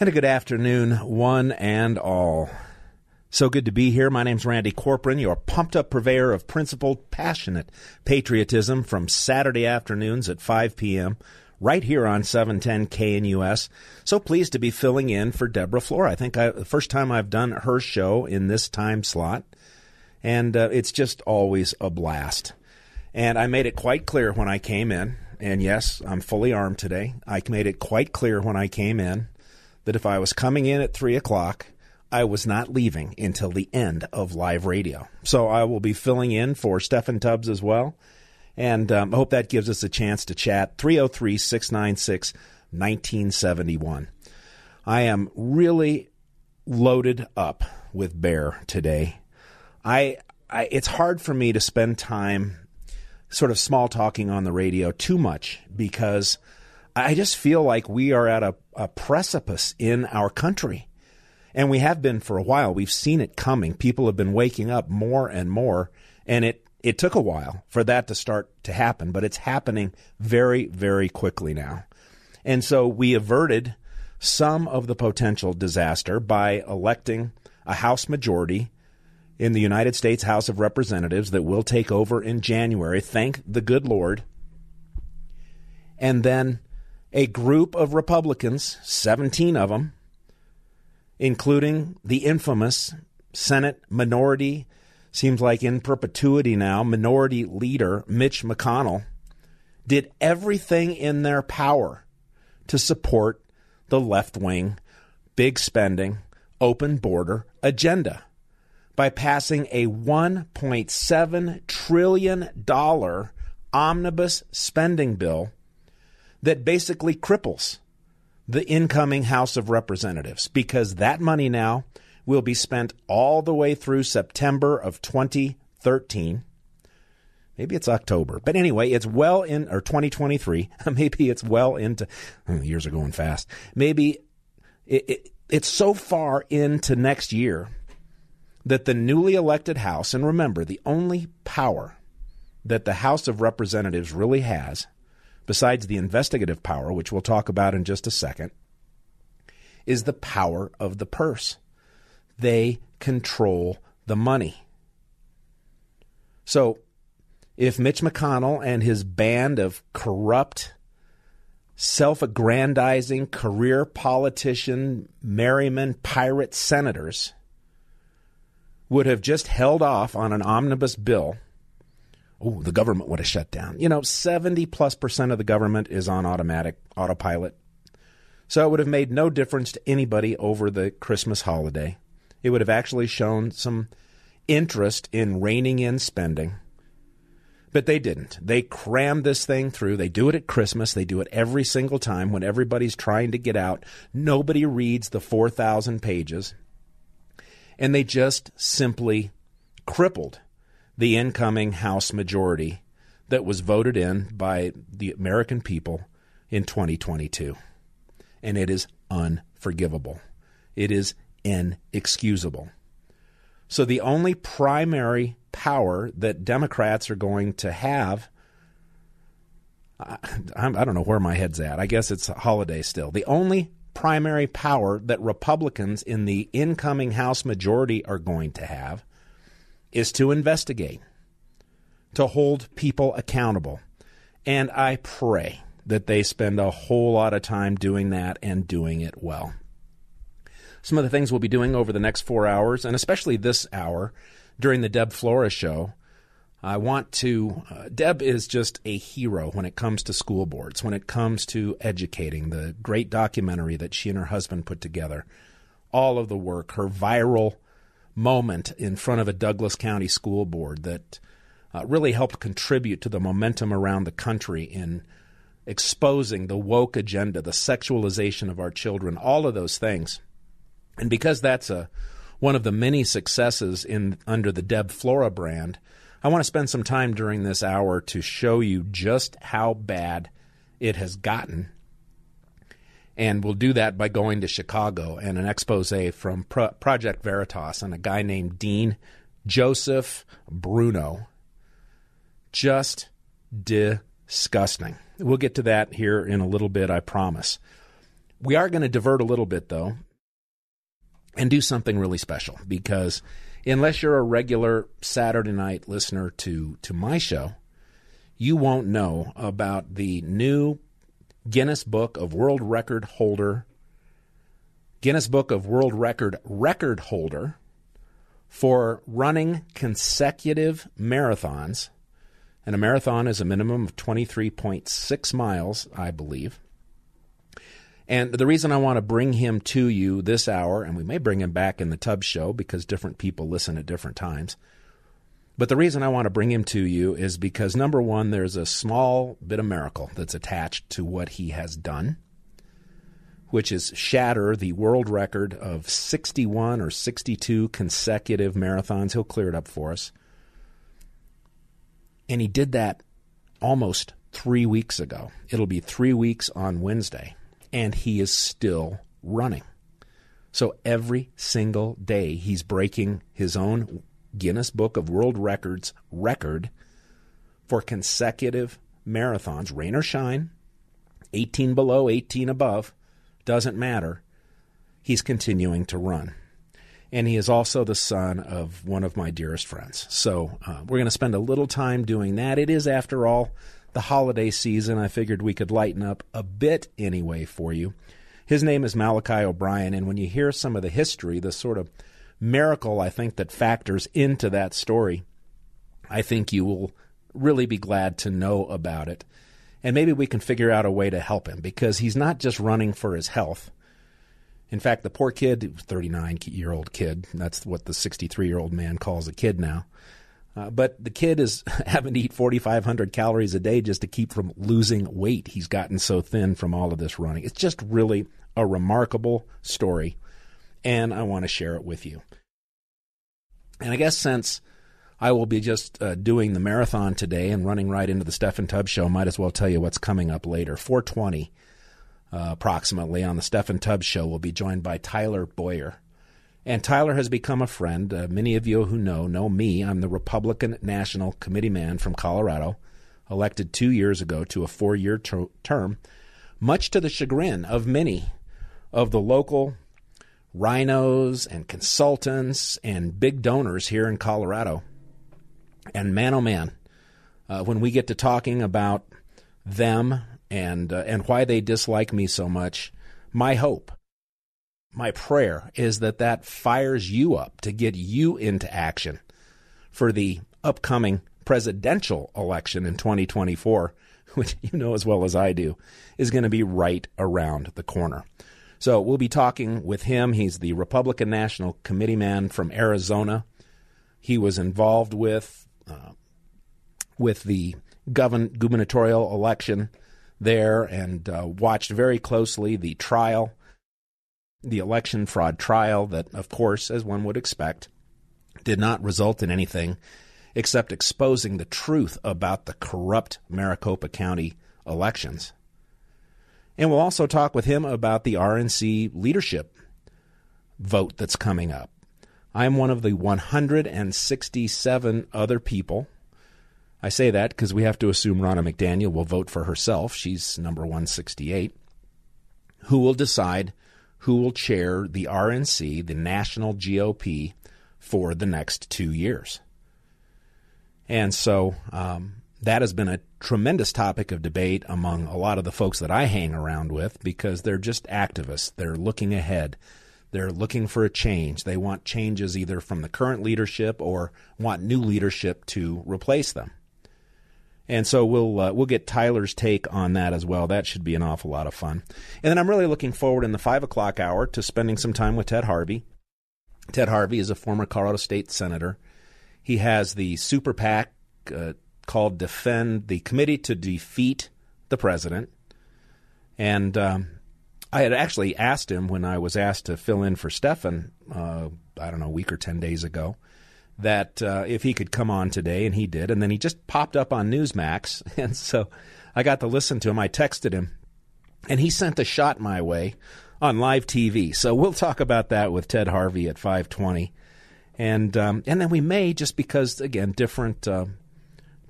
And a good afternoon, one and all. So good to be here. My name's Randy Corporon, your pumped up purveyor of principled, passionate patriotism from Saturday afternoons at 5 p.m. right here on 710 KNUS. So pleased to be filling in for Deborah Flora. I think I, the first time I've done her show in this time slot, and uh, it's just always a blast. And I made it quite clear when I came in, and yes, I'm fully armed today. I made it quite clear when I came in that if I was coming in at 3 o'clock, I was not leaving until the end of live radio. So I will be filling in for Steffan Tubbs as well. And um, I hope that gives us a chance to chat. 303 696 1971. I am really loaded up with Bear today. I, I it's hard for me to spend time sort of small talking on the radio too much because I just feel like we are at a, a precipice in our country. And we have been for a while. We've seen it coming. People have been waking up more and more. And it, it took a while for that to start to happen, but it's happening very, very quickly now. And so we averted some of the potential disaster by electing a House majority in the United States House of Representatives that will take over in January. Thank the good Lord. And then a group of Republicans, 17 of them, including the infamous Senate minority, seems like in perpetuity now, minority leader Mitch McConnell, did everything in their power to support the left wing, big spending, open border agenda by passing a $1.7 trillion omnibus spending bill that basically cripples the incoming House of Representatives because that money now will be spent all the way through September of 2013. Maybe it's October, but anyway, it's well in or 2023. Maybe it's well into oh, years are going fast. Maybe it, it, it's so far into next year that the newly elected House, and remember, the only power that the House of Representatives really has besides the investigative power, which we'll talk about in just a second, is the power of the purse. They control the money. So, if Mitch McConnell and his band of corrupt, self aggrandizing career politician, Merriman pirate senators would have just held off on an omnibus bill oh, the government would have shut down. You know, 70 plus percent of the government is on automatic autopilot. So it would have made no difference to anybody over the Christmas holiday. It would have actually shown some interest in reining in spending. But they didn't. They crammed this thing through. They do it at Christmas. They do it every single time when everybody's trying to get out. Nobody reads the 4,000 pages. And they just simply crippled the incoming House majority that was voted in by the American people in 2022. And it is unforgivable. It is inexcusable. So the only primary power that Democrats are going to have. I, I don't know where my head's at. I guess it's a holiday still. The only primary power that Republicans in the incoming House majority are going to have is to investigate, to hold people accountable. And I pray that they spend a whole lot of time doing that and doing it well. Some of the things we'll be doing over the next four hours, and especially this hour during the Deb Flora show, I want to. Uh, Deb is just a hero when it comes to school boards, when it comes to educating. The great documentary that she and her husband put together, all of the work, her viral moment in front of a Douglas County school board that uh, really helped contribute to the momentum around the country in exposing the woke agenda, the sexualization of our children, all of those things. And because that's a one of the many successes in under the Deb Flora brand, I want to spend some time during this hour to show you just how bad it has gotten. And we'll do that by going to Chicago and an expose from Pro- Project Veritas and a guy named Dean Joseph Bruno. Just disgusting. We'll get to that here in a little bit, I promise. We are going to divert a little bit, though, and do something really special because unless you're a regular Saturday night listener to, to my show, you won't know about the new Guinness Book of World Record holder, Guinness Book of World Record record holder for running consecutive marathons. And a marathon is a minimum of 23.6 miles, I believe. And the reason I want to bring him to you this hour, and we may bring him back in the Tubbs show because different people listen at different times. But the reason I want to bring him to you is because number one, there's a small bit of miracle that's attached to what he has done, which is shatter the world record of 61 or 62 consecutive marathons. He'll clear it up for us. And he did that almost three weeks ago. It'll be three weeks on Wednesday and he is still running. So every single day he's breaking his own Guinness Book of World Records record for consecutive marathons, rain or shine, 18 below, 18 above, doesn't matter. He's continuing to run. And he is also the son of one of my dearest friends. So uh, we're going to spend a little time doing that. It is, after all, the holiday season, I figured we could lighten up a bit anyway for you. His name is Malachi O'Brien, and when you hear some of the history, the sort of miracle I think that factors into that story, I think you will really be glad to know about it. And maybe we can figure out a way to help him because he's not just running for his health. In fact, the poor kid, 39 year old kid, that's what the 63 year old man calls a kid now. Uh, but the kid is having to eat 4,500 calories a day just to keep from losing weight. He's gotten so thin from all of this running. It's just really a remarkable story, and I want to share it with you. And I guess since I will be just uh, doing the marathon today and running right into the Steffan Tubbs show, might as well tell you what's coming up later. 420 uh, approximately on the Steffan Tubbs show, we'll be joined by Tyler Bowyer. And Tyler has become a friend. Uh, many of you who know know me. I'm the Republican National Committee man from Colorado, elected two years ago to a four year ter- term, much to the chagrin of many of the local rhinos and consultants and big donors here in Colorado. And man, oh man, uh, when we get to talking about them and uh, and why they dislike me so much, my hope my prayer is that that fires you up to get you into action for the upcoming presidential election in 2024, which you know as well as I do, is going to be right around the corner. So we'll be talking with him. He's the Republican National Committee man from Arizona. He was involved with uh, with the govern- gubernatorial election there and uh, watched very closely the trial the election fraud trial that, of course, as one would expect, did not result in anything except exposing the truth about the corrupt Maricopa County elections. And we'll also talk with him about the RNC leadership vote that's coming up. I'm one of the 167 other people. I say that because we have to assume Ronna McDaniel will vote for herself. She's number 168. Who will decide who will chair the RNC, the national GOP, for the next two years. And so um, that has been a tremendous topic of debate among a lot of the folks that I hang around with because they're just activists. They're looking ahead. They're looking for a change. They want changes either from the current leadership or want new leadership to replace them. And so we'll uh, we'll get Tyler's take on that as well. That should be an awful lot of fun. And then I'm really looking forward in the five o'clock hour to spending some time with Ted Harvey. Ted Harvey is a former Colorado State senator. He has the super PAC uh, called Defend the Committee to Defeat the President. And um, I had actually asked him when I was asked to fill in for Steffan, uh, I don't know, a week or 10 days ago, that uh, if he could come on today, and he did. And then he just popped up on Newsmax. And so I got to listen to him. I texted him, and he sent a shot my way on live TV. So we'll talk about that with Ted Harvey at 520. And, um, and then we may, just because, again, different, uh,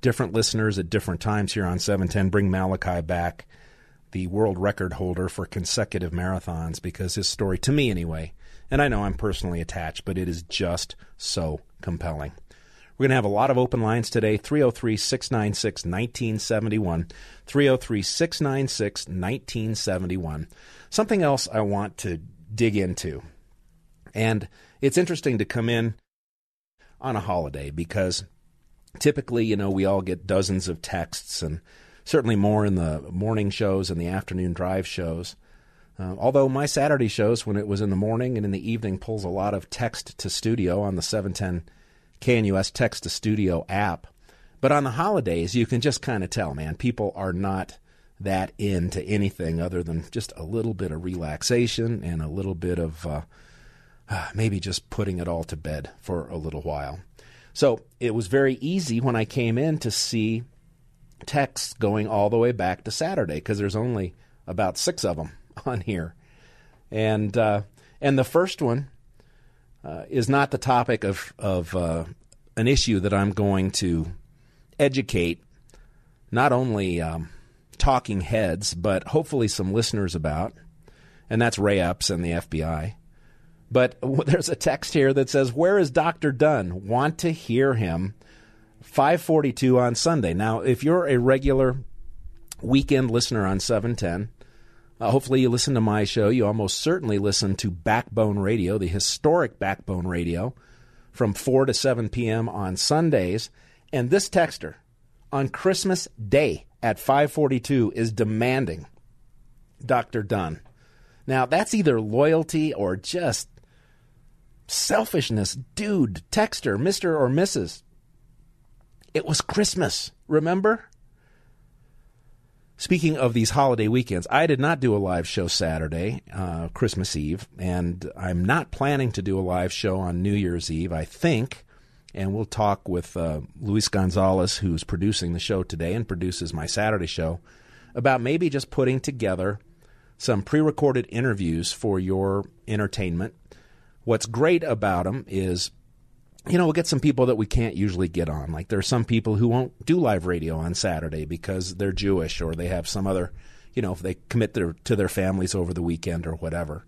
different listeners at different times here on 710, bring Malachi back the world record holder for consecutive marathons because his story, to me anyway, and I know I'm personally attached, but it is just so compelling. We're going to have a lot of open lines today 303 696 1971. 303 696 1971. Something else I want to dig into. And it's interesting to come in on a holiday because typically, you know, we all get dozens of texts and certainly more in the morning shows and the afternoon drive shows. Uh, although my Saturday shows, when it was in the morning and in the evening, pulls a lot of text to studio on the 710 KNUS text to studio app. But on the holidays, you can just kind of tell, man, people are not that into anything other than just a little bit of relaxation and a little bit of uh, maybe just putting it all to bed for a little while. So it was very easy when I came in to see texts going all the way back to Saturday because there's only about six of them on here, and uh, and the first one uh, is not the topic of of uh, an issue that I'm going to educate not only um, talking heads but hopefully some listeners about, and that's Ray Epps and the FBI. But there's a text here that says, "Where is Doctor Dunn? Want to hear him." 542 on Sunday. Now, if you're a regular weekend listener on 710, uh, hopefully you listen to my show. You almost certainly listen to Backbone Radio, the historic Backbone Radio, from 4 to 7 p.m. on Sundays. And this texter on Christmas Day at 542 is demanding Dr. Dunn. Now, that's either loyalty or just selfishness. Dude, texter, Mr. or Mrs. It was Christmas, remember? Speaking of these holiday weekends, I did not do a live show Saturday, uh, Christmas Eve, and I'm not planning to do a live show on New Year's Eve, I think. And we'll talk with uh, Luis Gonzalez, who's producing the show today and produces my Saturday show, about maybe just putting together some pre recorded interviews for your entertainment. What's great about them is you know, we'll get some people that we can't usually get on. Like there are some people who won't do live radio on Saturday because they're Jewish or they have some other, you know, if they commit their, to their families over the weekend or whatever.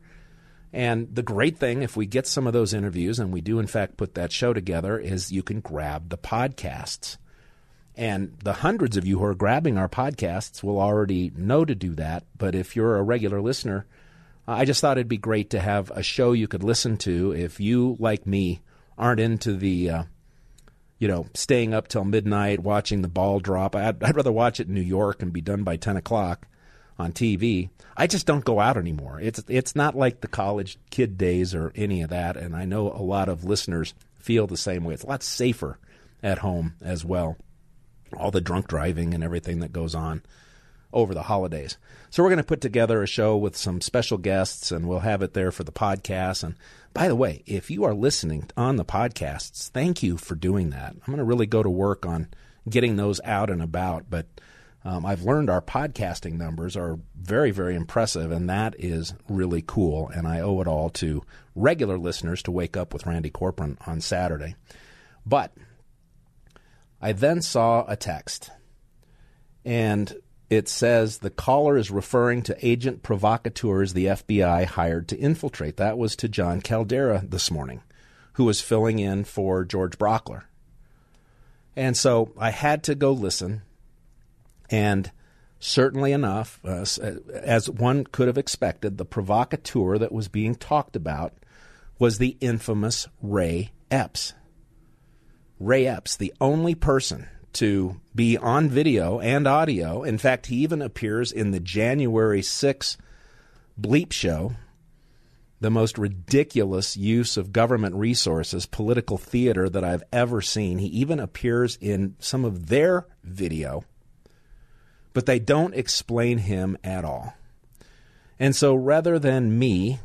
And the great thing, if we get some of those interviews, and we do in fact put that show together, is you can grab the podcasts. And the hundreds of you who are grabbing our podcasts will already know to do that. But if you're a regular listener, I just thought it'd be great to have a show you could listen to if you, like me, aren't into the, uh, you know, staying up till midnight watching the ball drop. I'd, I'd rather watch it in New York and be done by 10 o'clock on TV. I just don't go out anymore. It's it's not like the college kid days or any of that. And I know a lot of listeners feel the same way. It's a lot safer at home as well. All the drunk driving and everything that goes on over the holidays. So we're going to put together a show with some special guests, and we'll have it there for the podcast. And by the way, if you are listening on the podcasts, thank you for doing that. I'm going to really go to work on getting those out and about, but um, I've learned our podcasting numbers are very, very impressive, and that is really cool. And I owe it all to regular listeners to wake up with Randy Corporon on Saturday. But I then saw a text, and it says the caller is referring to agent provocateurs the FBI hired to infiltrate. That was to Jon Caldara this morning, who was filling in for George Brauchler. And so I had to go listen. And certainly enough, uh, as one could have expected, the provocateur that was being talked about was the infamous Ray Epps. Ray Epps, the only person to be on video and audio. In fact, he even appears in the January 6 bleep show, the most ridiculous use of government resources, political theater that I've ever seen. He even appears in some of their video, but they don't explain him at all. And so rather than me,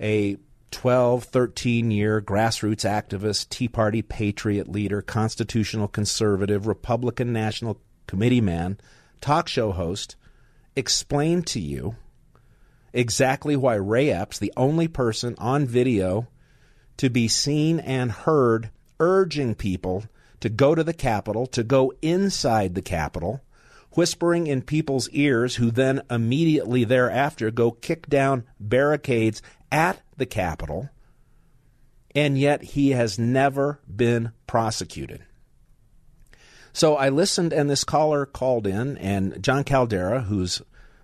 a 12, 13 year grassroots activist, Tea Party patriot leader, constitutional conservative, Republican National Committee man, talk show host, explain to you exactly why Ray Epps, the only person on video to be seen and heard urging people to go to the Capitol, to go inside the Capitol, whispering in people's ears, who then immediately thereafter go kick down barricades at the Capitol, and yet he has never been prosecuted. So I listened, and this caller called in, and Jon Caldara, who's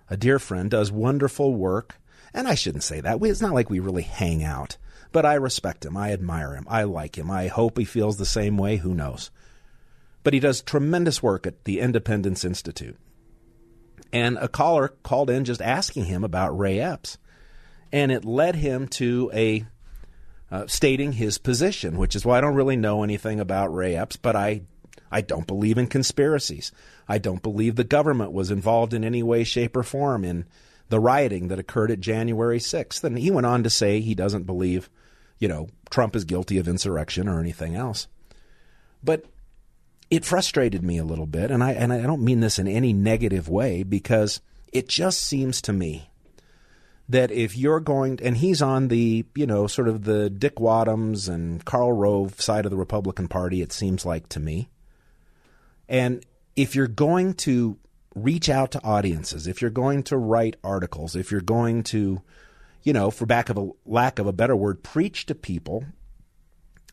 a dear friend, does wonderful work. And I shouldn't say that. It's not like we really hang out, but I respect him. I admire him. I like him. I hope he feels the same way. Who knows? But he does tremendous work at the Independence Institute. And a caller called in just asking him about Ray Epps. And it led him to a uh, stating his position, which is why I don't really know anything about Ray Epps, but I I don't believe in conspiracies. I don't believe the government was involved in any way, shape, or form in the rioting that occurred at January 6th. And he went on to say he doesn't believe, you know, Trump is guilty of insurrection or anything else. But it frustrated me a little bit, and I and I don't mean this in any negative way because it just seems to me that if you're going and he's on the you know sort of the Dick Wadhams and Karl Rove side of the Republican Party, it seems like to me, and if you're going to reach out to audiences, if you're going to write articles, if you're going to, you know, for back of a lack of a better word, preach to people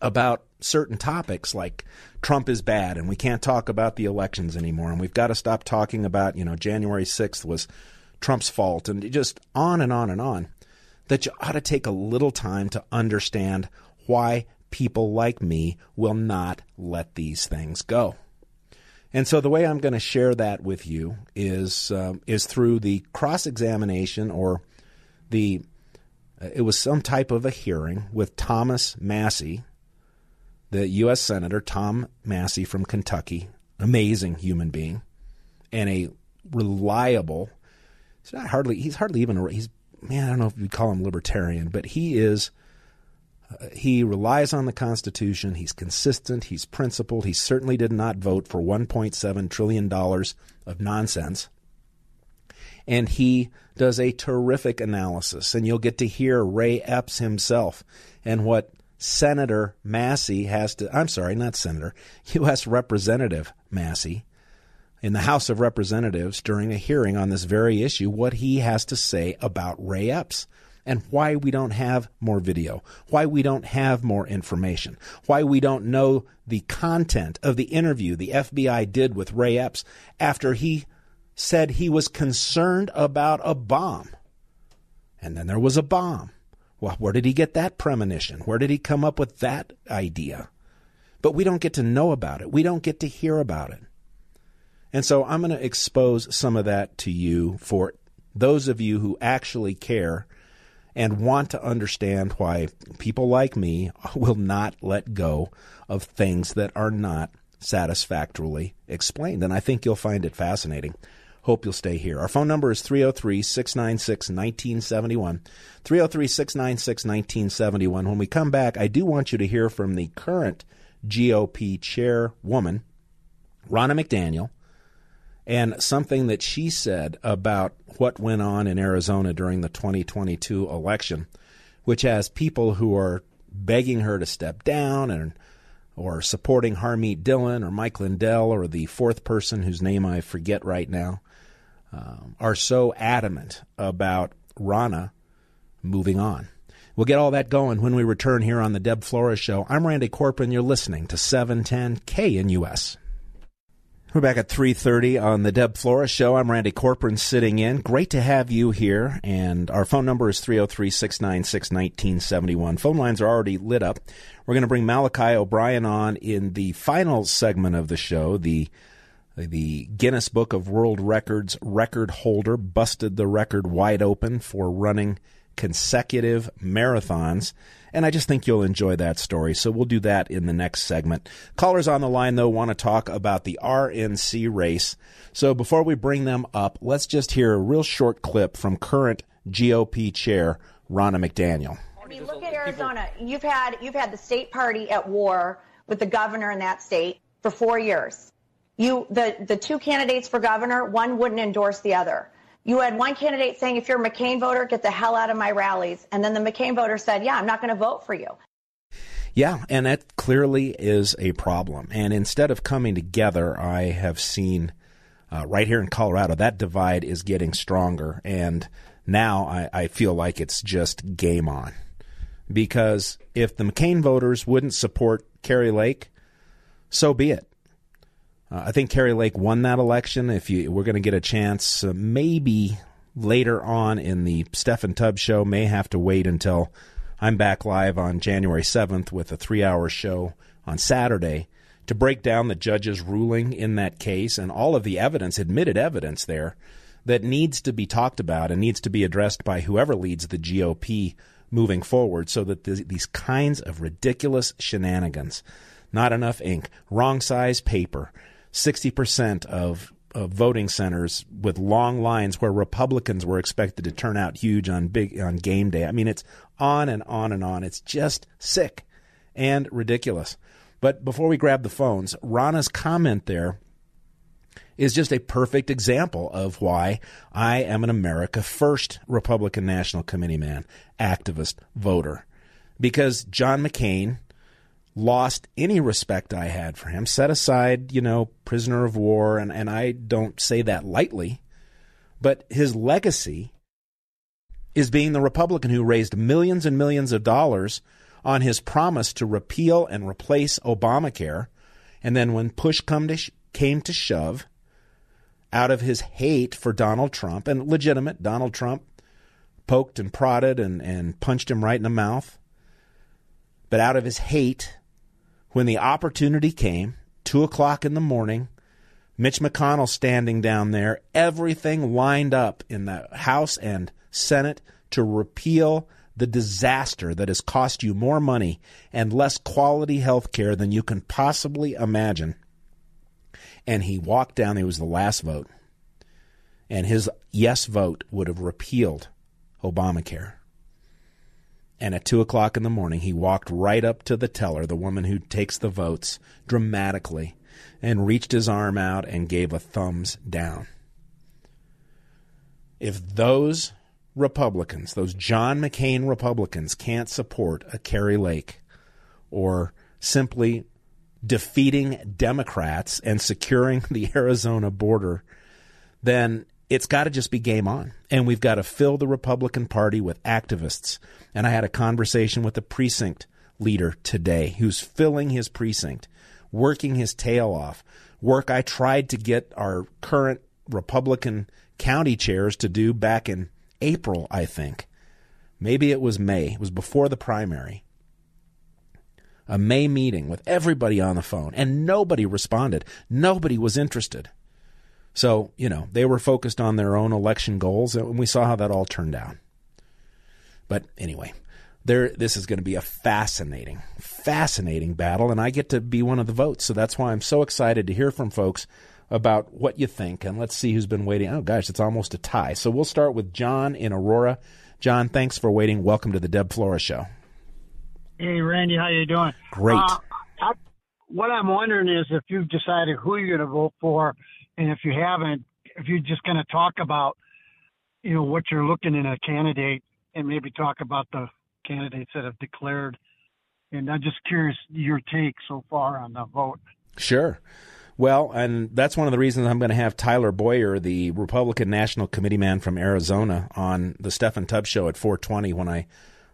about certain topics like Trump is bad and we can't talk about the elections anymore and we've got to stop talking about, you know, January 6th was Trump's fault and just on and on and on, that you ought to take a little time to understand why people like me will not let these things go. And so the way I'm going to share that with you is um, is through the cross examination or the uh, it was some type of a hearing with Thomas Massie, the U.S. Senator Tom Massie from Kentucky, amazing human being, and a reliable. He's not hardly. He's hardly even. A, he's man. I don't know if you'd call him libertarian, but he is uh, he relies on the Constitution. He's consistent. He's principled. He certainly did not vote for $1.7 trillion of nonsense. And he does a terrific analysis. And you'll get to hear Ray Epps himself and what Senator Massie has to, I'm sorry, not Senator, U.S. Representative Massie in the House of Representatives during a hearing on this very issue, what he has to say about Ray Epps and why we don't have more video, why we don't have more information, why we don't know the content of the interview the FBI did with Ray Epps after he said he was concerned about a bomb. And then there was a bomb. Well, where did he get that premonition? Where did he come up with that idea? But we don't get to know about it. We don't get to hear about it. And so I'm going to expose some of that to you for those of you who actually care and want to understand why people like me will not let go of things that are not satisfactorily explained. And I think you'll find it fascinating. Hope you'll stay here. Our phone number is 303 696 1971. 303 696 1971. When we come back, I do want you to hear from the current GOP chairwoman, Ronna McDaniel, and something that she said about what went on in Arizona during the 2022 election, which has people who are begging her to step down and or supporting Harmeet Dillon or Mike Lindell or the fourth person whose name I forget right now, um, are so adamant about Ronna moving on. We'll get all that going when we return here on the Deb Flora Show. I'm Randy Corporon. You're listening to 710 KNUS. We're back at 3.30 on the Deb Flora Show. I'm Randy Corporon sitting in. Great to have you here. And our phone number is 303-696-1971. Phone lines are already lit up. We're going to bring Malachi O'Brien on in the final segment of the show. The the Guinness Book of World Records record holder busted the record wide open for running consecutive marathons. And I just think you'll enjoy that story. So we'll do that in the next segment. Callers on the line, though, want to talk about the RNC race. So before we bring them up, let's just hear a real short clip from current GOP chair Ronna McDaniel. I mean, look at Arizona. You've had you've had the state party at war with the governor in that state for four years. You the the two candidates for governor, one wouldn't endorse the other. You had one candidate saying, if you're a McCain voter, get the hell out of my rallies. And then the McCain voter said, yeah, I'm not going to vote for you. Yeah, and that clearly is a problem. And instead of coming together, I have seen uh, right here in Colorado that divide is getting stronger. And now I, I feel like it's just game on. Because if the McCain voters wouldn't support Kari Lake, so be it. Uh, I think Kari Lake won that election. If you we're going to get a chance, uh, maybe later on in the Steffan Tubbs show, may have to wait until I'm back live on January 7th with a three-hour show on Saturday to break down the judge's ruling in that case and all of the evidence, admitted evidence there, that needs to be talked about and needs to be addressed by whoever leads the GOP moving forward so that th- these kinds of ridiculous shenanigans, not enough ink, wrong size paper, 60% of, voting centers with long lines where Republicans were expected to turn out huge on big on game day. I mean, it's on and on and on. It's just sick and ridiculous. But before we grab the phones, Ronna's comment there is just a perfect example of why I am an America First Republican National Committee man, activist, voter. Because John McCain lost any respect I had for him, set aside, you know, prisoner of war, and, and I don't say that lightly, but his legacy is being the Republican who raised millions and millions of dollars on his promise to repeal and replace Obamacare. And then when push come to sh- came to shove, out of his hate for Donald Trump, and legitimate, Donald Trump poked and prodded and, and punched him right in the mouth. But out of his hate when the opportunity came, two o'clock in the morning, Mitch McConnell standing down there, everything lined up in the House and Senate to repeal the disaster that has cost you more money and less quality health care than you can possibly imagine. And he walked down, he was the last vote. And his yes vote would have repealed Obamacare. And at two o'clock in the morning, he walked right up to the teller, the woman who takes the votes, dramatically, and reached his arm out and gave a thumbs down. If those Republicans, those John McCain Republicans, can't support a Kari Lake or simply defeating Democrats and securing the Arizona border, then it's got to just be game on. And we've got to fill the Republican Party with activists. And I had a conversation with a precinct leader today who's filling his precinct, working his tail off. Work I tried to get our current Republican county chairs to do back in April, I think. Maybe it was May. It was before the primary. A May meeting with everybody on the phone, and nobody responded. Nobody was interested. So, you know, they were focused on their own election goals, and we saw how that all turned out. But anyway, there this is going to be a fascinating, fascinating battle, and I get to be one of the votes. So that's why I'm so excited to hear from folks about what you think. And let's see who's been waiting. Oh gosh, it's almost a tie. So we'll start with John in Aurora. John, thanks for waiting. Welcome to the Deb Flora Show. Hey, Randy, how you doing? Great. Uh, I, what I'm wondering is if you've decided who you're going to vote for and if you haven't, if you're just going to talk about, you know, what you're looking in a candidate and maybe talk about the candidates that have declared. And I'm just curious your take so far on the vote. Sure. Well, and that's one of the reasons I'm going to have Tyler Bowyer, the Republican National Committee man from Arizona, on the Steffan Tubbs show at 4:20 when I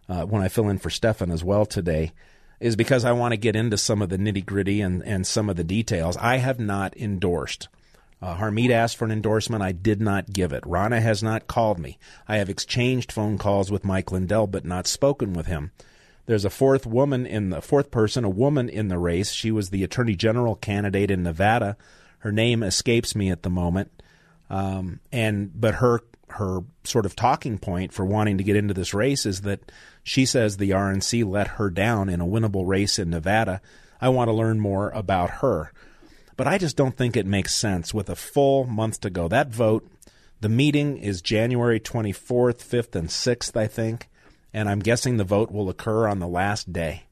uh, when I fill in for Steffan as well today, is because I want to get into some of the nitty gritty and and some of the details. I have not endorsed uh, Harmeet asked for an endorsement. I did not give it. Ronna has not called me. I have exchanged phone calls with Mike Lindell, but not spoken with him. There's a fourth woman in the fourth person, a woman in the race. She was the attorney general candidate in Nevada. Her name escapes me at the moment. Um, and but her her sort of talking point for wanting to get into this race is that she says the RNC let her down in a winnable race in Nevada. I want to learn more about her. But I just don't think it makes sense with a full month to go. That vote, the meeting is January 24th, 5th, and 6th, I think. And I'm guessing the vote will occur on the last day.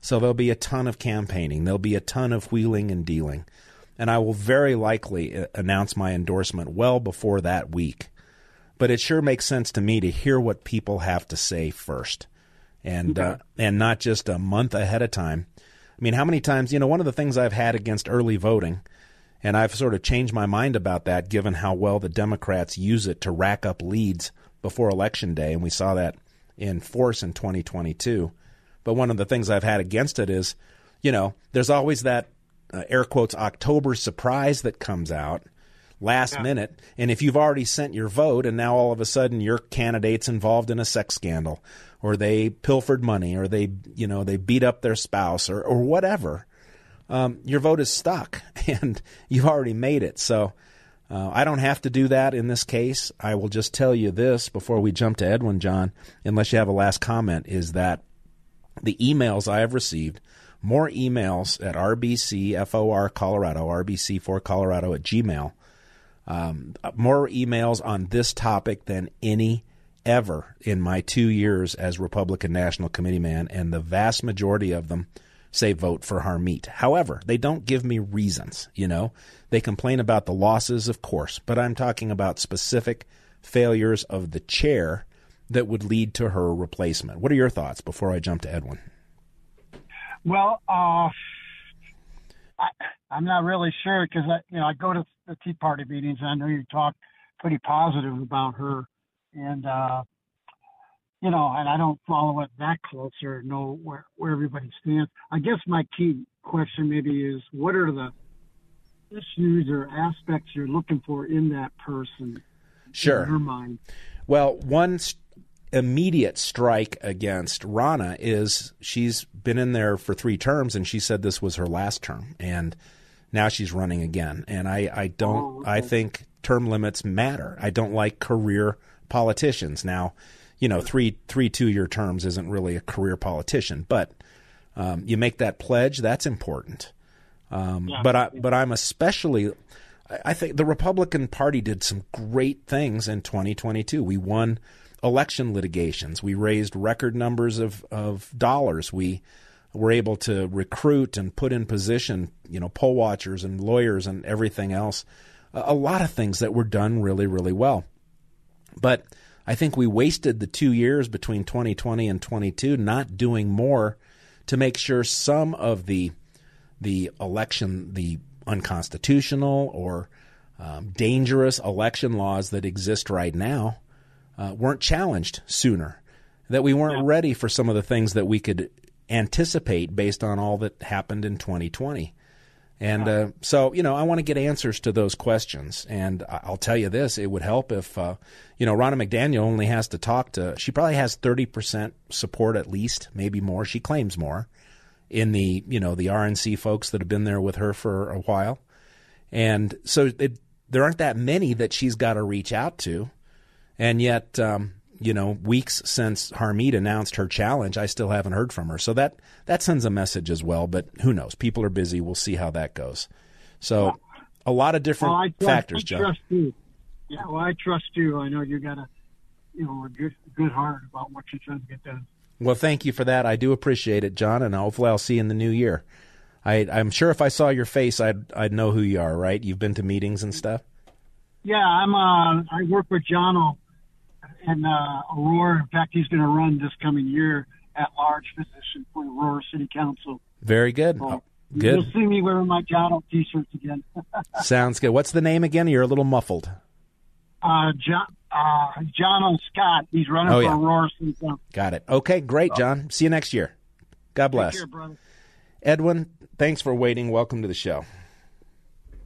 So there'll be a ton of campaigning. There'll be a ton of wheeling and dealing. And I will very likely uh, announce my endorsement well before that week. But it sure makes sense to me to hear what people have to say first. And uh, and not just a month ahead of time. I mean, how many times, you know, one of the things I've had against early voting, and I've sort of changed my mind about that given how well the Democrats use it to rack up leads before Election Day, and we saw that in force in 2022. But one of the things I've had against it is, you know, there's always that uh, air quotes October surprise that comes out last yeah. minute. And if you've already sent your vote and now all of a sudden your candidate's involved in a sex scandal or they pilfered money or they, you know, they beat up their spouse or, or whatever, um, your vote is stuck and you've already made it. So uh, I don't have to do that in this case. I will just tell you this before we jump to Edwin, John, unless you have a last comment, is that the emails I have received, more emails at RBCFOR Colorado, RBC4 Colorado at Gmail, um, more emails on this topic than any ever in my two years as Republican National Committee man, and the vast majority of them say vote for Harmeet. However, they don't give me reasons, you know. They complain about the losses, of course, but I'm talking about specific failures of the chair that would lead to her replacement. What are your thoughts before I jump to Edwin? Well, uh, I, I'm not really sure because I, you know, I go to the Tea Party meetings and I know you talk pretty positive about her, and uh, you know, and I don't follow it that close or know where where everybody stands. I guess my key question maybe is what are the issues or aspects you're looking for in that person? Sure. In her mind. Well, one immediate strike against Ronna is she's been in there for three terms and she said this was her last term and now she's running again. And I, I don't oh, okay. I think term limits matter. I don't like career politicians. Now, you know, three three two year terms isn't really a career politician, but um, you make that pledge, that's important. Um, yeah. But I, but I'm especially. I think the Republican Party did some great things in 2022. We won election litigations. We raised record numbers of, of dollars. We were able to recruit and put in position, you know, poll watchers and lawyers and everything else. A, lot of things that were done really, really well. But I think we wasted the two years between 2020 and 22 not doing more to make sure some of the the election, the unconstitutional or um, dangerous election laws that exist right now uh, weren't challenged sooner. That we weren't yeah. ready for some of the things that we could anticipate based on all that happened in 2020. And uh, so, you know, I want to get answers to those questions. And I'll tell you this: it would help if, uh, you know, Ronna McDaniel only has to talk to. She probably has thirty percent support at least, maybe more. She claims more in the you know the RNC folks that have been there with her for a while, and so it, there aren't that many that she's got to reach out to, and yet um, you know weeks since Harmeet announced her challenge, I still haven't heard from her. So that that sends a message as well. But who knows? People are busy. We'll see how that goes. So a lot of different well, trust, factors, I trust You. Yeah, well, I trust you. I know you got a you know a good good heart about what you're trying to get done. Well, thank you for that. I do appreciate it, John, and hopefully I'll see you in the new year. I, am sure if I saw your face, I'd I'd know who you are. Right? You've been to meetings and stuff. Yeah, I'm. Uh, I work with John in uh, Aurora. In fact, he's going to run this coming year at large position for Aurora City Council. Very good. So, good. You'll see me wearing my John t-shirts again. Sounds good. What's the name again? You're a little muffled. Uh, John uh, John O. Scott. He's running oh, for yeah. Aurora City Council. Got it. Okay, great, John. See you next year. God bless. Care. Edwin, thanks for waiting. Welcome to the show.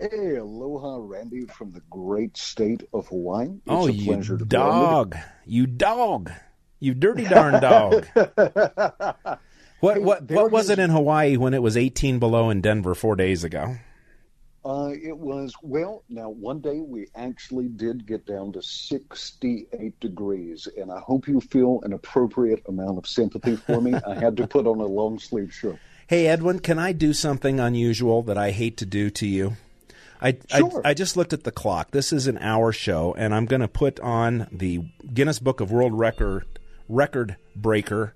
Hey, aloha, Randy from the great state of Hawaii. It's oh, you dog! You dog! You dirty darn dog! what what what was it in Hawaii when it was 18 below in Denver four days ago? Uh, it was, well, now one day we actually did get down to 68 degrees, and I hope you feel an appropriate amount of sympathy for me. I had to put on a long sleeve shirt. Hey, Edwin, can I do something unusual that I hate to do to you? I, Sure. I, I just looked at the clock. This is an hour show, and I'm going to put on the Guinness Book of World Record record breaker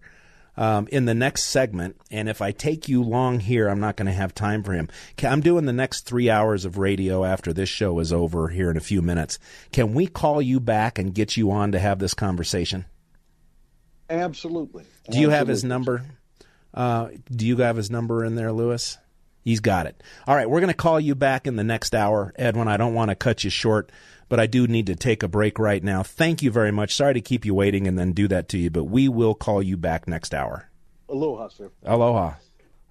um, in the next segment. And if I take you long here, I'm not going to have time for him. I'm doing the next three hours of radio after this show is over here in a few minutes. Can we call you back and get you on to have this conversation? Absolutely. Do you have his number? Uh, do you have his number in there, Luis? He's got it. All right, we're going to call you back in the next hour, Edwin. I don't want to cut you short, but I do need to take a break right now. Thank you very much. Sorry to keep you waiting and then do that to you, but we will call you back next hour. Aloha, sir. Aloha.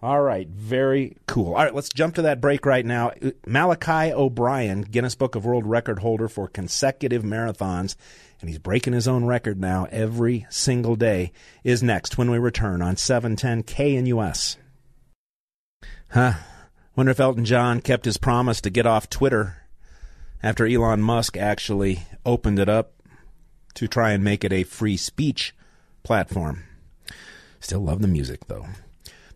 All right, very cool. All right, let's jump to that break right now. Malachi O'Brien, Guinness Book of World Record holder for consecutive marathons, and he's breaking his own record now every single day, is next when we return on 710 KNUS. Huh. Wonder if Elton John kept his promise to get off Twitter after Elon Musk actually opened it up to try and make it a free speech platform. Still love the music, though.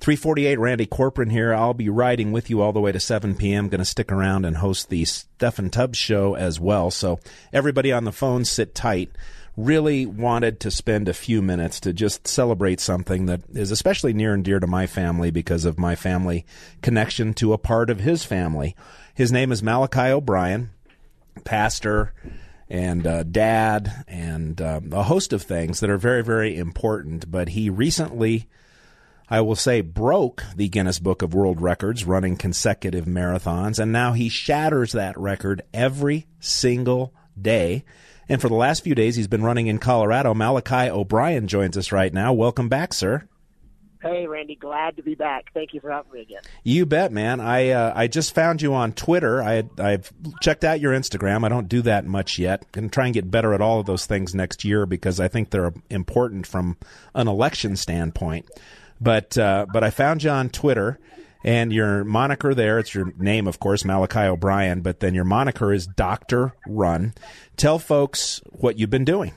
348 Randy Corporon here. I'll be riding with you all the way to 7 p.m. Going to stick around and host the Steffan Tubbs show as well. So everybody on the phone, sit tight. Really wanted to spend a few minutes to just celebrate something that is especially near and dear to my family because of my family connection to a part of his family. His name is Malachi O'Brien, pastor and uh, dad and um, a host of things that are very, very important. But he recently I will say, broke the Guinness Book of World Records running consecutive marathons, and now he shatters that record every single day. And for the last few days, he's been running in Colorado. Malachi O'Brien joins us right now. Welcome back, sir. Hey, Randy, glad to be back. Thank you for having me again. You bet, man. I uh, I just found you on Twitter. I I've checked out your Instagram. I don't do that much yet. Going to try and get better at all of those things next year because I think they're important from an election standpoint. But uh, but I found you on Twitter, and your moniker there. It's your name, of course, Malachi O'Brien. But then your moniker is Doctor Run. Tell folks what you've been doing.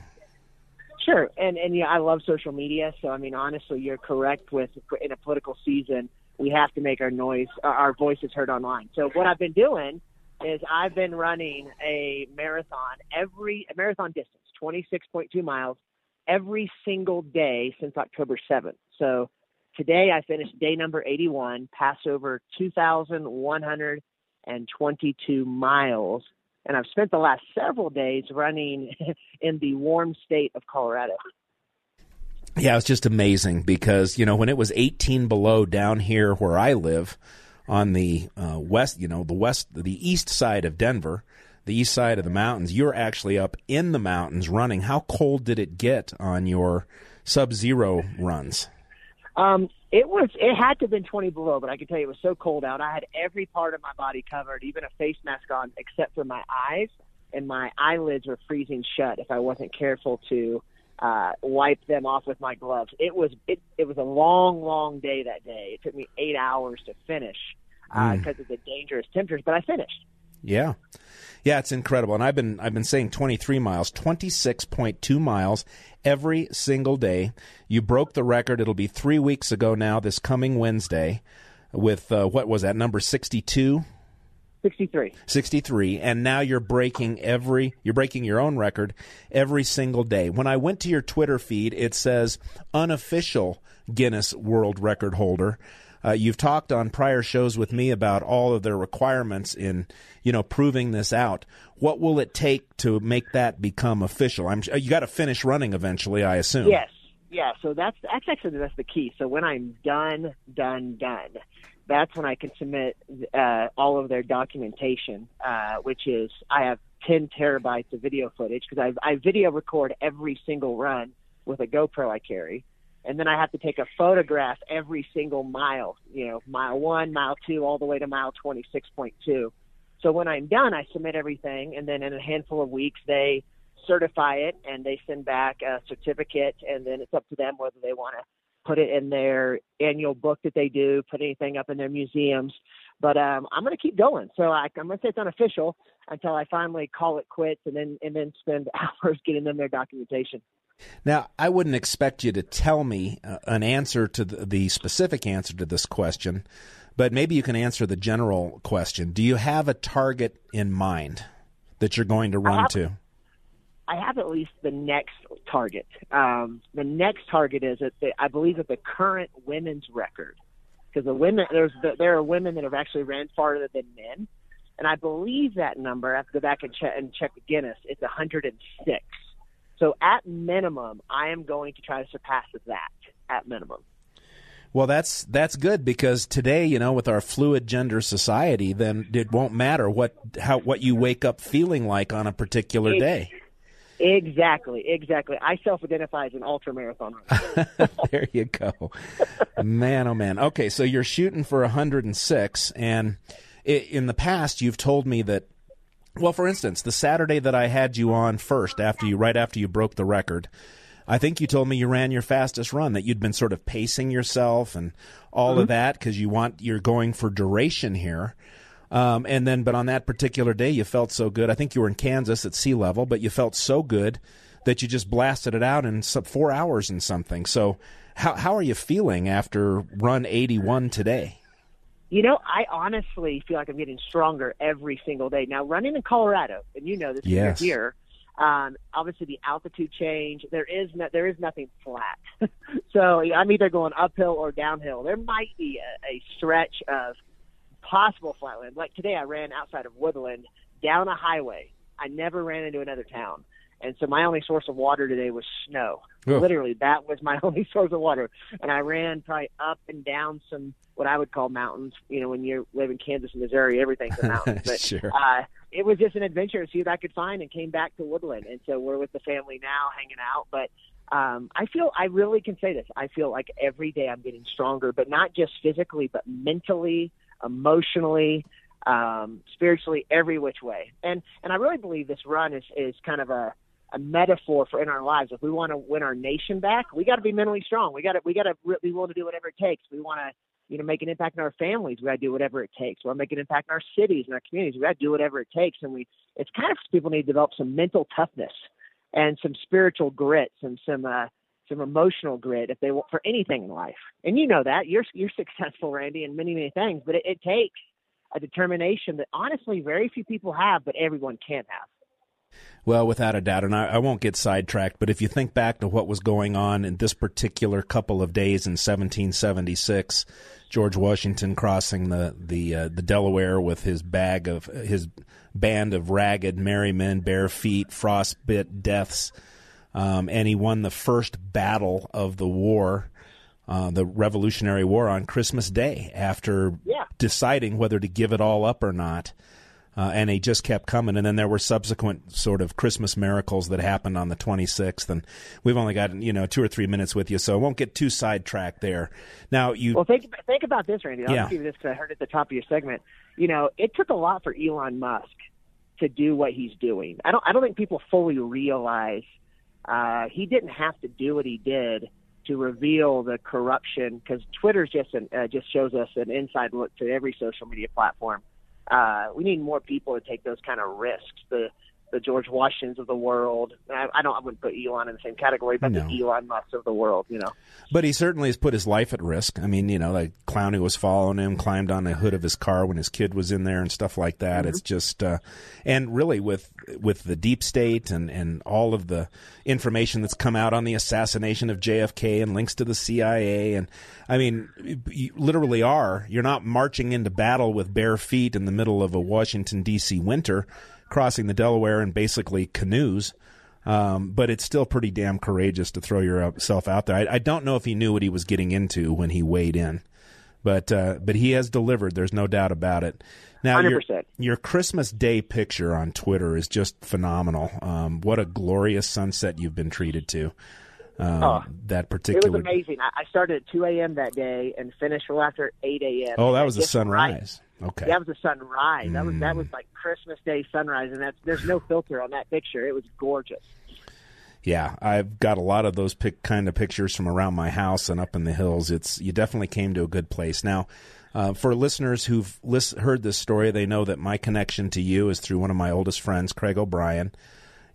Sure, and and yeah, I love social media. So I mean, honestly, you're correct. With in a political season, we have to make our noise, uh, our voices heard online. So what I've been doing is I've been running a marathon every a marathon distance, 26.2 miles, every single day since October 7th. So today I finished day number 81, passed over 2,122 miles, and I've spent the last several days running in the warm state of Colorado. Yeah, it's just amazing because you know when it was 18 below down here where I live on the uh, west, you know the west, the east side of Denver, the east side of the mountains. You're actually up in the mountains running. How cold did it get on your sub-zero runs? Um, it was it had to have been 20 below, but I can tell you it was so cold out. I had every part of my body covered, even a face mask on, except for my eyes, and my eyelids were freezing shut if I wasn't careful to uh, wipe them off with my gloves. It was it it was a long, long day that day. It took me eight hours to finish because of the dangerous temperatures, but I finished. Yeah. Yeah, it's incredible. And I've been I've been saying 23 miles, 26.2 miles every single day. You broke the record. It'll be 3 weeks ago now this coming Wednesday with uh, what was that number 62? 63. 63 and now you're breaking every you're breaking your own record every single day. When I went to your Twitter feed it says unofficial Guinness World Record holder. Uh, you've talked on prior shows with me about all of their requirements in, you know, proving this out. What will it take to make that become official? I'm you got to finish running eventually, I assume. Yes. Yeah, so that's that's actually that's the key. So when I'm done, done, done, that's when I can submit uh, all of their documentation, uh, which is I have 10 terabytes of video footage because I, I video record every single run with a GoPro I carry, and then I have to take a photograph every single mile. You know, mile one, mile two, all the way to mile 26.2. So when I'm done, I submit everything, and then in a handful of weeks they certify it and they send back a certificate and then it's up to them whether they want to put it in their annual book that they do, put anything up in their museums. But um, I'm going to keep going. So I, I'm going to say it's unofficial until I finally call it quits, and then and then spend hours getting them their documentation. Now, I wouldn't expect you to tell me uh, an answer to the, the specific answer to this question, but maybe you can answer the general question. Do you have a target in mind that you're going to run have, to? I have at least the next target. Um, the next target is that the, I believe that the current women's record, because the women there's the, there are women that have actually ran farther than men, and I believe that number. I have to go back and check and check Guinness. It's 106. So at minimum, I am going to try to surpass that at minimum. Well, that's that's good because today, you know, with our fluid gender society, then it won't matter what how what you wake up feeling like on a particular day. Exactly, exactly. I self-identify as an ultra marathon runner. there you go, man. Oh man. Okay, so you're shooting for 106, and in the past, you've told me that well, for instance, the Saturday that I had you on first, after you, right after you broke the record, I think you told me you ran your fastest run. That you'd been sort of pacing yourself and all mm-hmm. of that because you want you're going for duration here. Um, and then, but on that particular day, you felt so good. I think you were in Kansas at sea level, but you felt so good that you just blasted it out in four hours and something. So, how how are you feeling after run 81 today? You know, I honestly feel like I'm getting stronger every single day. Now, running in Colorado, and you know this yes. here, um, obviously the altitude change. There is no, there is nothing flat, so I'm either going uphill or downhill. There might be a, a stretch of possible flatland. Like today, I ran outside of Woodland down a highway. I never ran into another town. And so my only source of water today was snow. Literally, that was my only source of water. And I ran probably up and down some what I would call mountains. You know, when you live in Kansas and Missouri, everything's a mountain. But sure. uh, it was just an adventure to see what I could find, and came back to Woodland. And so we're with the family now, hanging out. But um, I feel I really can say this. I feel like every day I'm getting stronger, but not just physically, but mentally, emotionally um, spiritually, every which way. And and I really believe this run is is kind of a a metaphor for in our lives. If we want to win our nation back, we got to be mentally strong. We got to we got to be willing to do whatever it takes. We want to you know make an impact in our families. We got to do whatever it takes. We want to make an impact in our cities and our communities. We got to do whatever it takes. And we it's kind of people need to develop some mental toughness and some spiritual grit, some some uh, some emotional grit if they want for anything in life. And you know that you're you're successful, Randy, in many many things, but it, it takes a determination that honestly very few people have, but everyone can have. Well, without a doubt, and I, I, won't get sidetracked, but if you think back to what was going on in this particular couple of days in 1776, George Washington crossing the the uh, the Delaware with his bag of his band of ragged merry men, bare feet, frostbit deaths, um, and he won the first battle of the war, uh, the Revolutionary War, on Christmas Day after yeah. deciding whether to give it all up or not uh, and he just kept coming. And then there were subsequent sort of Christmas miracles that happened on the 26th. And we've only got you know two or three minutes with you, so I won't get too sidetracked there. Now you well think think about this, Randy. I'll yeah. give you this because I heard at the top of your segment. You know, it took a lot for Elon Musk to do what he's doing. I don't I don't think people fully realize uh, he didn't have to do what he did to reveal the corruption because Twitter just an, uh, just shows us an inside look to every social media platform uh, we need more people to take those kind of risks. The the George Washingtons of the world. I, I don't. I wouldn't put Elon in the same category, but no. the Elon Musk of the world. You know. But he certainly has put his life at risk. I mean, you know, like clown who was following him climbed on the hood of his car when his kid was in there and stuff like that. Mm-hmm. It's just, uh, and really with with the deep state and and all of the information that's come out on the assassination of JFK and links to the CIA and I mean, you literally are. You're not marching into battle with bare feet in the middle of a Washington D.C. winter crossing the Delaware in basically canoes. Um, but it's still pretty damn courageous to throw yourself out there. I, I, don't know if he knew what he was getting into when he weighed in, but uh, but he has delivered. There's no doubt about it. Now 100%. your your Christmas Day picture on Twitter is just phenomenal. Um, what a glorious sunset you've been treated to. Um, oh, that particular. It was amazing. I started at 2 a.m. that day and finished well after 8 a.m. Oh, that was a sunrise. Okay. That was a sunrise. Mm. That was that was like Christmas Day sunrise, and that's there's no filter on that picture. It was gorgeous. Yeah, I've got a lot of those pic- kind of pictures from around my house and up in the hills. It's you definitely came to a good place. Now, uh, for listeners who've list- heard this story, they know that my connection to you is through one of my oldest friends, Craig O'Brien,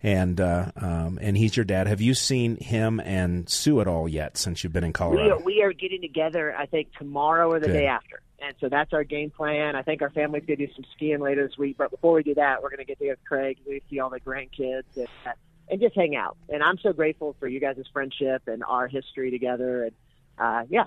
and uh, um, and he's your dad. Have you seen him and Sue at all yet since you've been in We Colorado? are, we are getting together, I think, tomorrow or the Good. day after. And so that's our game plan. I think our family's going to do some skiing later this week. But before we do that, we're going to get together with Craig, we see all the grandkids, and, uh, and just hang out. And I'm so grateful for you guys' friendship and our history together. And uh, yeah,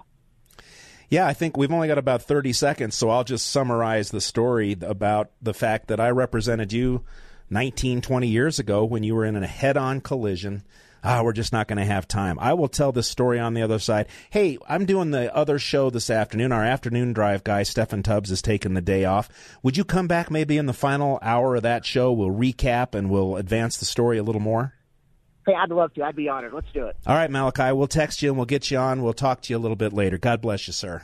Yeah, I think we've only got about 30 seconds, so I'll just summarize the story about the fact that I represented you 19, 20 years ago when you were in a head on collision. Ah, we're just not going to have time. I will tell this story on the other side. Hey, I'm doing the other show this afternoon. Our afternoon drive guy, Steffan Tubbs, is taking the day off. Would you come back maybe in the final hour of that show? We'll recap and we'll advance the story a little more. hey, I'd love to. I'd be honored. Let's do it. All right, Malachi, we'll text you and we'll get you on. We'll talk to you a little bit later. God bless you, sir.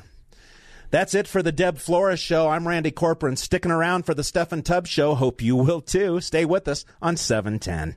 That's it for the Deb Flora Show. I'm Randy Corporon, sticking around for the Steffan Tubbs Show. Hope you will too. Stay with us on 710.